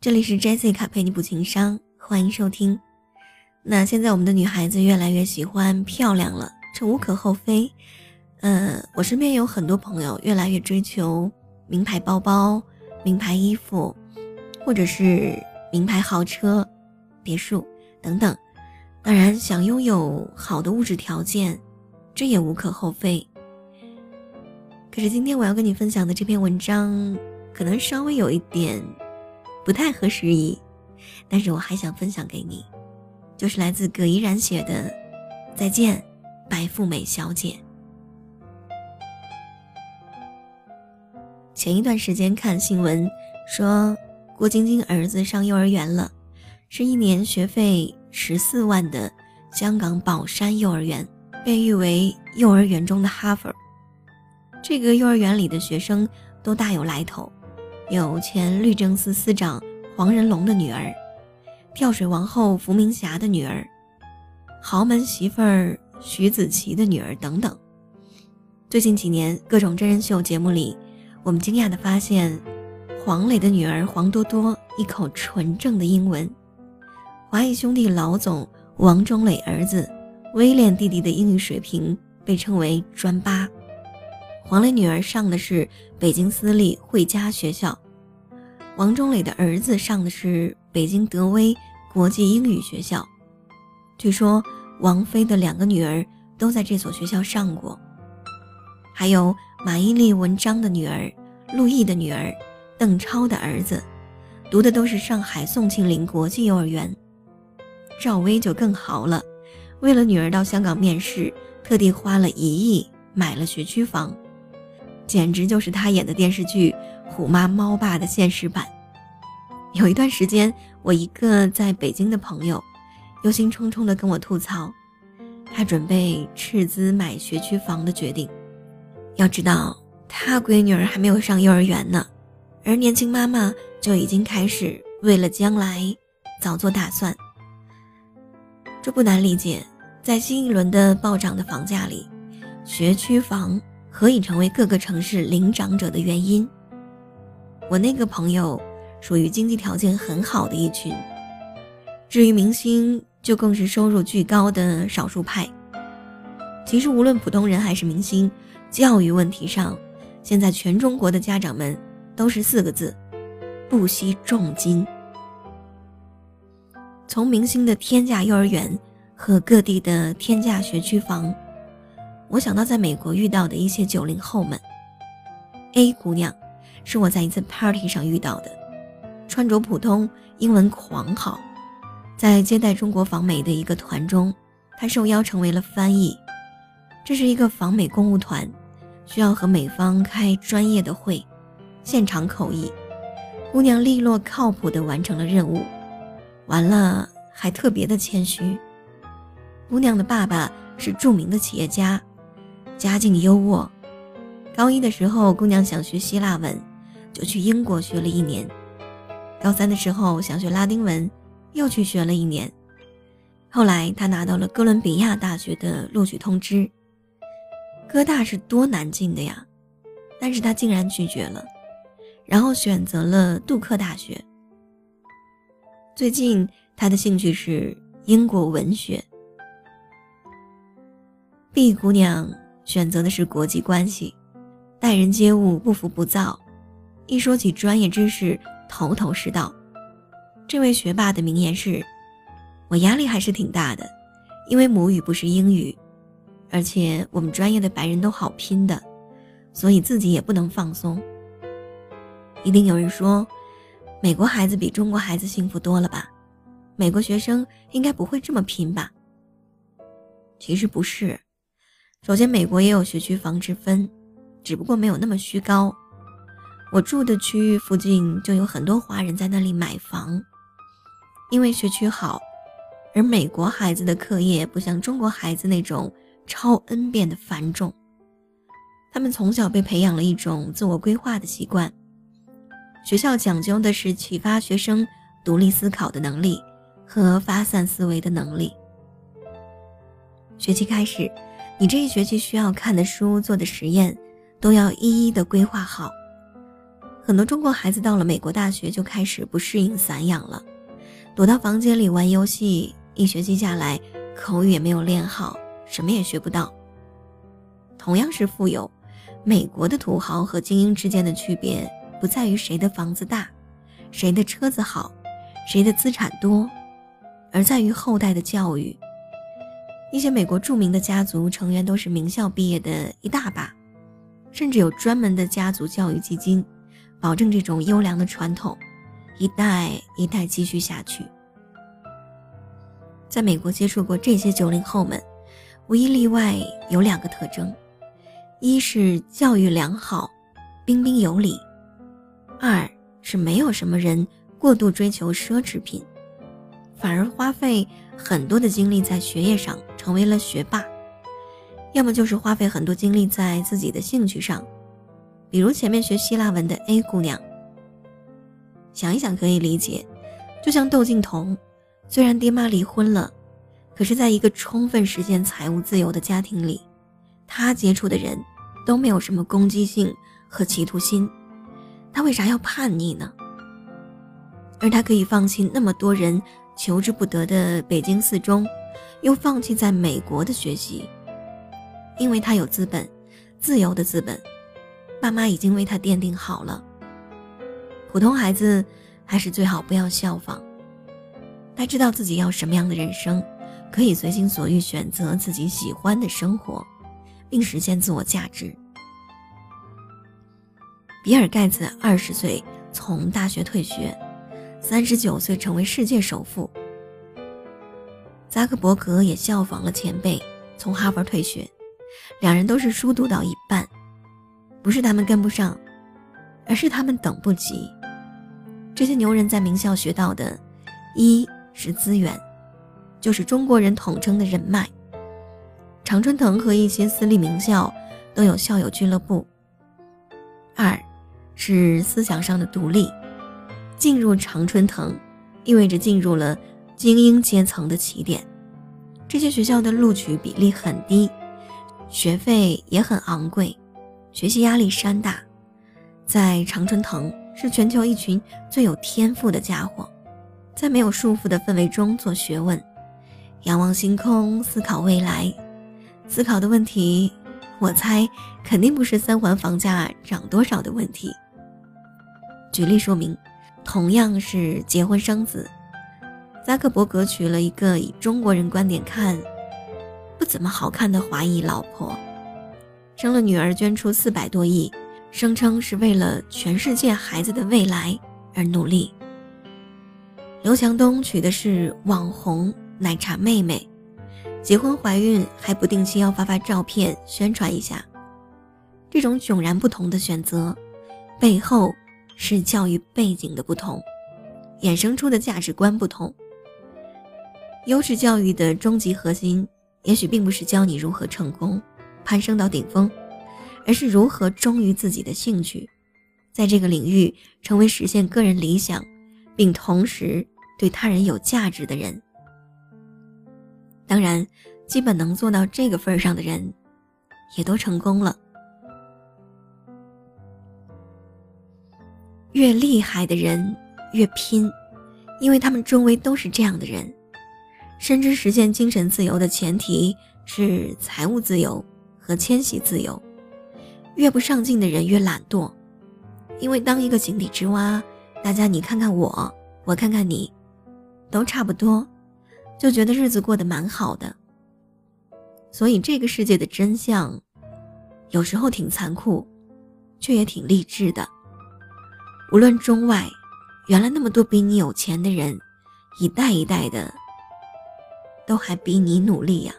这里是 Jessica 陪你补情商，欢迎收听。那现在我们的女孩子越来越喜欢漂亮了，这无可厚非。呃，我身边有很多朋友越来越追求名牌包包、名牌衣服，或者是名牌豪车、别墅等等。当然，想拥有好的物质条件，这也无可厚非。可是今天我要跟你分享的这篇文章，可能稍微有一点不太合时宜，但是我还想分享给你，就是来自葛怡然写的《再见，白富美小姐》。前一段时间看新闻说，郭晶晶儿子上幼儿园了，是一年学费十四万的香港宝山幼儿园，被誉为幼儿园中的哈佛。这个幼儿园里的学生都大有来头，有前律政司司长黄仁龙的女儿，跳水王后伏明霞的女儿，豪门媳妇儿徐子淇的女儿等等。最近几年各种真人秀节目里，我们惊讶地发现，黄磊的女儿黄多多一口纯正的英文，华谊兄弟老总王中磊儿子威廉弟弟的英语水平被称为专八。黄磊女儿上的是北京私立汇佳学校，王中磊的儿子上的是北京德威国际英语学校。据说王菲的两个女儿都在这所学校上过，还有马伊琍文章的女儿、陆毅的女儿、邓超的儿子，读的都是上海宋庆龄国际幼儿园。赵薇就更豪了，为了女儿到香港面试，特地花了一亿买了学区房。简直就是他演的电视剧《虎妈猫爸》的现实版。有一段时间，我一个在北京的朋友，忧心忡忡地跟我吐槽，他准备斥资买学区房的决定。要知道，他闺女儿还没有上幼儿园呢，而年轻妈妈就已经开始为了将来早做打算。这不难理解，在新一轮的暴涨的房价里，学区房。何以成为各个城市领涨者的原因？我那个朋友属于经济条件很好的一群，至于明星，就更是收入巨高的少数派。其实无论普通人还是明星，教育问题上，现在全中国的家长们都是四个字：不惜重金。从明星的天价幼儿园和各地的天价学区房。我想到在美国遇到的一些九零后们。A 姑娘，是我在一次 party 上遇到的，穿着普通，英文狂好，在接待中国访美的一个团中，她受邀成为了翻译。这是一个访美公务团，需要和美方开专业的会，现场口译。姑娘利落靠谱地完成了任务，完了还特别的谦虚。姑娘的爸爸是著名的企业家。家境优渥，高一的时候，姑娘想学希腊文，就去英国学了一年。高三的时候想学拉丁文，又去学了一年。后来她拿到了哥伦比亚大学的录取通知。哥大是多难进的呀，但是她竟然拒绝了，然后选择了杜克大学。最近她的兴趣是英国文学。B 姑娘。选择的是国际关系，待人接物不浮不躁，一说起专业知识头头是道。这位学霸的名言是：“我压力还是挺大的，因为母语不是英语，而且我们专业的白人都好拼的，所以自己也不能放松。”一定有人说，美国孩子比中国孩子幸福多了吧？美国学生应该不会这么拼吧？其实不是。首先，美国也有学区房之分，只不过没有那么虚高。我住的区域附近就有很多华人在那里买房，因为学区好。而美国孩子的课业不像中国孩子那种超 N 遍的繁重，他们从小被培养了一种自我规划的习惯。学校讲究的是启发学生独立思考的能力和发散思维的能力。学期开始。你这一学期需要看的书、做的实验，都要一一的规划好。很多中国孩子到了美国大学就开始不适应散养了，躲到房间里玩游戏，一学期下来口语也没有练好，什么也学不到。同样是富有，美国的土豪和精英之间的区别不在于谁的房子大，谁的车子好，谁的资产多，而在于后代的教育。一些美国著名的家族成员都是名校毕业的一大把，甚至有专门的家族教育基金，保证这种优良的传统一代一代继续下去。在美国接触过这些九零后们，无一例外有两个特征。一是教育良好，彬彬有礼；二是没有什么人过度追求奢侈品，反而花费很多的精力在学业上，成为了学霸；要么就是花费很多精力在自己的兴趣上，比如前面学希腊文的 A 姑娘。想一想可以理解，就像窦靖童，虽然爹妈离婚了，可是在一个充分实现财务自由的家庭里。他接触的人，都没有什么攻击性和企图心，他为啥要叛逆呢？而他可以放弃那么多人求之不得的北京四中，又放弃在美国的学习，因为他有资本，自由的资本，爸妈已经为他奠定好了。普通孩子还是最好不要效仿，他知道自己要什么样的人生，可以随心所欲选择自己喜欢的生活。并实现自我价值。比尔·盖茨二十岁从大学退学，三十九岁成为世界首富。扎克伯格也效仿了前辈，从哈佛退学。两人都是书读到一半，不是他们跟不上，而是他们等不及。这些牛人在名校学到的，一是资源，就是中国人统称的人脉。常春藤和一些私立名校都有校友俱乐部。二，是思想上的独立。进入常春藤，意味着进入了精英阶层的起点。这些学校的录取比例很低，学费也很昂贵，学习压力山大。在常春藤，是全球一群最有天赋的家伙，在没有束缚的氛围中做学问，仰望星空，思考未来。思考的问题，我猜肯定不是三环房价涨多少的问题。举例说明，同样是结婚生子，扎克伯格娶了一个以中国人观点看不怎么好看的华裔老婆，生了女儿捐出四百多亿，声称是为了全世界孩子的未来而努力。刘强东娶的是网红奶茶妹妹。结婚怀孕还不定期要发发照片宣传一下，这种迥然不同的选择，背后是教育背景的不同，衍生出的价值观不同。优质教育的终极核心，也许并不是教你如何成功、攀升到顶峰，而是如何忠于自己的兴趣，在这个领域成为实现个人理想，并同时对他人有价值的人。当然，基本能做到这个份儿上的人，也都成功了。越厉害的人越拼，因为他们周围都是这样的人。深知实现精神自由的前提是财务自由和迁徙自由。越不上进的人越懒惰，因为当一个井底之蛙，大家你看看我，我看看你，都差不多。就觉得日子过得蛮好的，所以这个世界的真相，有时候挺残酷，却也挺励志的。无论中外，原来那么多比你有钱的人，一代一代的，都还比你努力呀。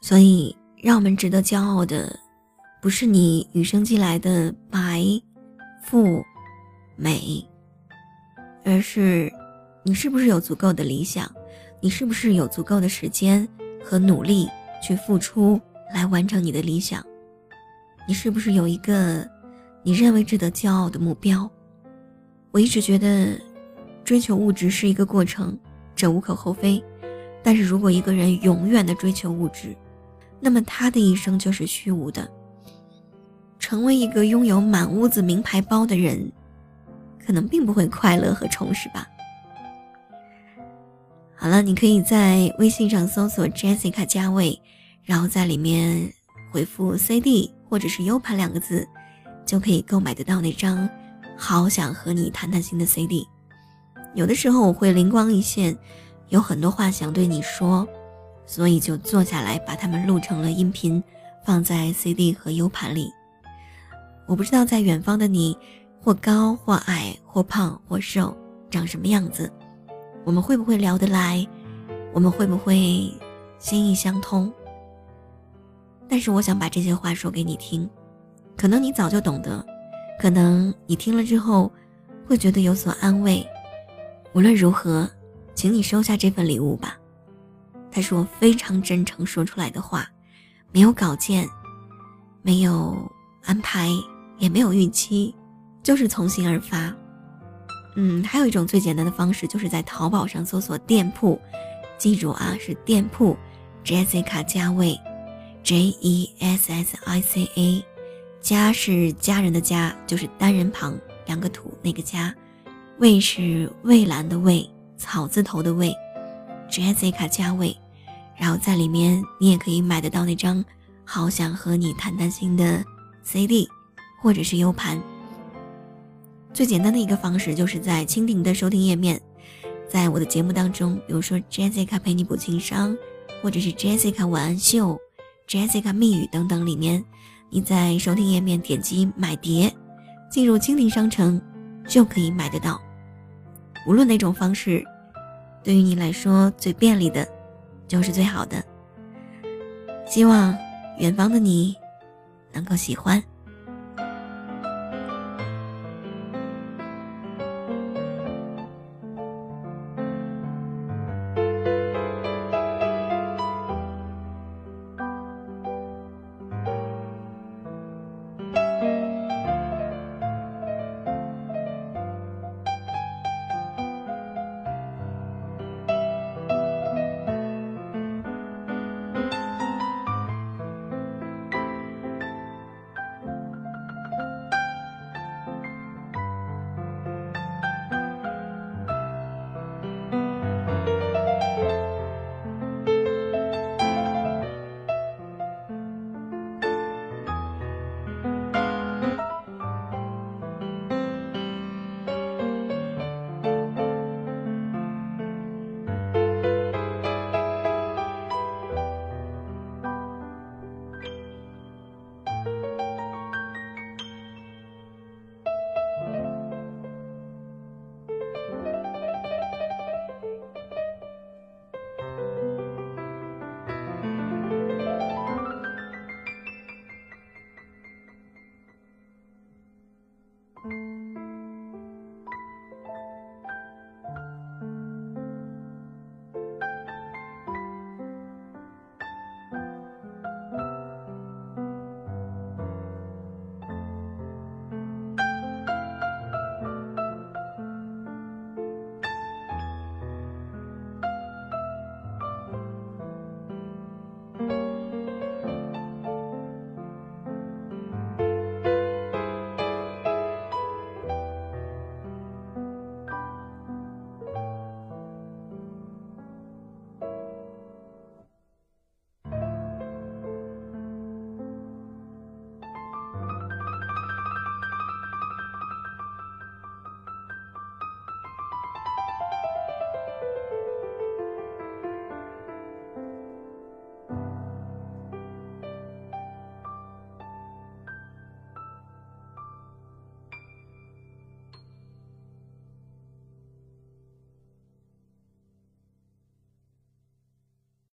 所以，让我们值得骄傲的，不是你与生俱来的白、富、美，而是。你是不是有足够的理想？你是不是有足够的时间和努力去付出来完成你的理想？你是不是有一个你认为值得骄傲的目标？我一直觉得，追求物质是一个过程，这无可厚非。但是如果一个人永远的追求物质，那么他的一生就是虚无的。成为一个拥有满屋子名牌包的人，可能并不会快乐和充实吧。好了，你可以在微信上搜索 Jessica 加位，然后在里面回复 CD 或者是 U 盘两个字，就可以购买得到那张《好想和你谈谈心》的 CD。有的时候我会灵光一现，有很多话想对你说，所以就坐下来把它们录成了音频，放在 CD 和 U 盘里。我不知道在远方的你，或高或矮，或胖或瘦，长什么样子，我们会不会聊得来？我们会不会心意相通？但是我想把这些话说给你听，可能你早就懂得，可能你听了之后会觉得有所安慰。无论如何，请你收下这份礼物吧。它是我非常真诚说出来的话，没有稿件，没有安排，也没有预期，就是从心而发。嗯，还有一种最简单的方式，就是在淘宝上搜索店铺，记住啊，是店铺，Jessica 加位，J E S S I C A，家是家人的家，就是单人旁两个土那个家。蔚是蔚蓝的蔚，草字头的蔚，Jessica 加蔚，然后在里面你也可以买得到那张《好想和你谈谈心》的 CD，或者是 U 盘。最简单的一个方式就是在蜻蜓的收听页面，在我的节目当中，比如说 Jessica 陪你补情商，或者是 Jessica 晚安秀、Jessica 密语等等里面，你在收听页面点击买碟，进入蜻蜓商城就可以买得到。无论哪种方式，对于你来说最便利的，就是最好的。希望远方的你能够喜欢。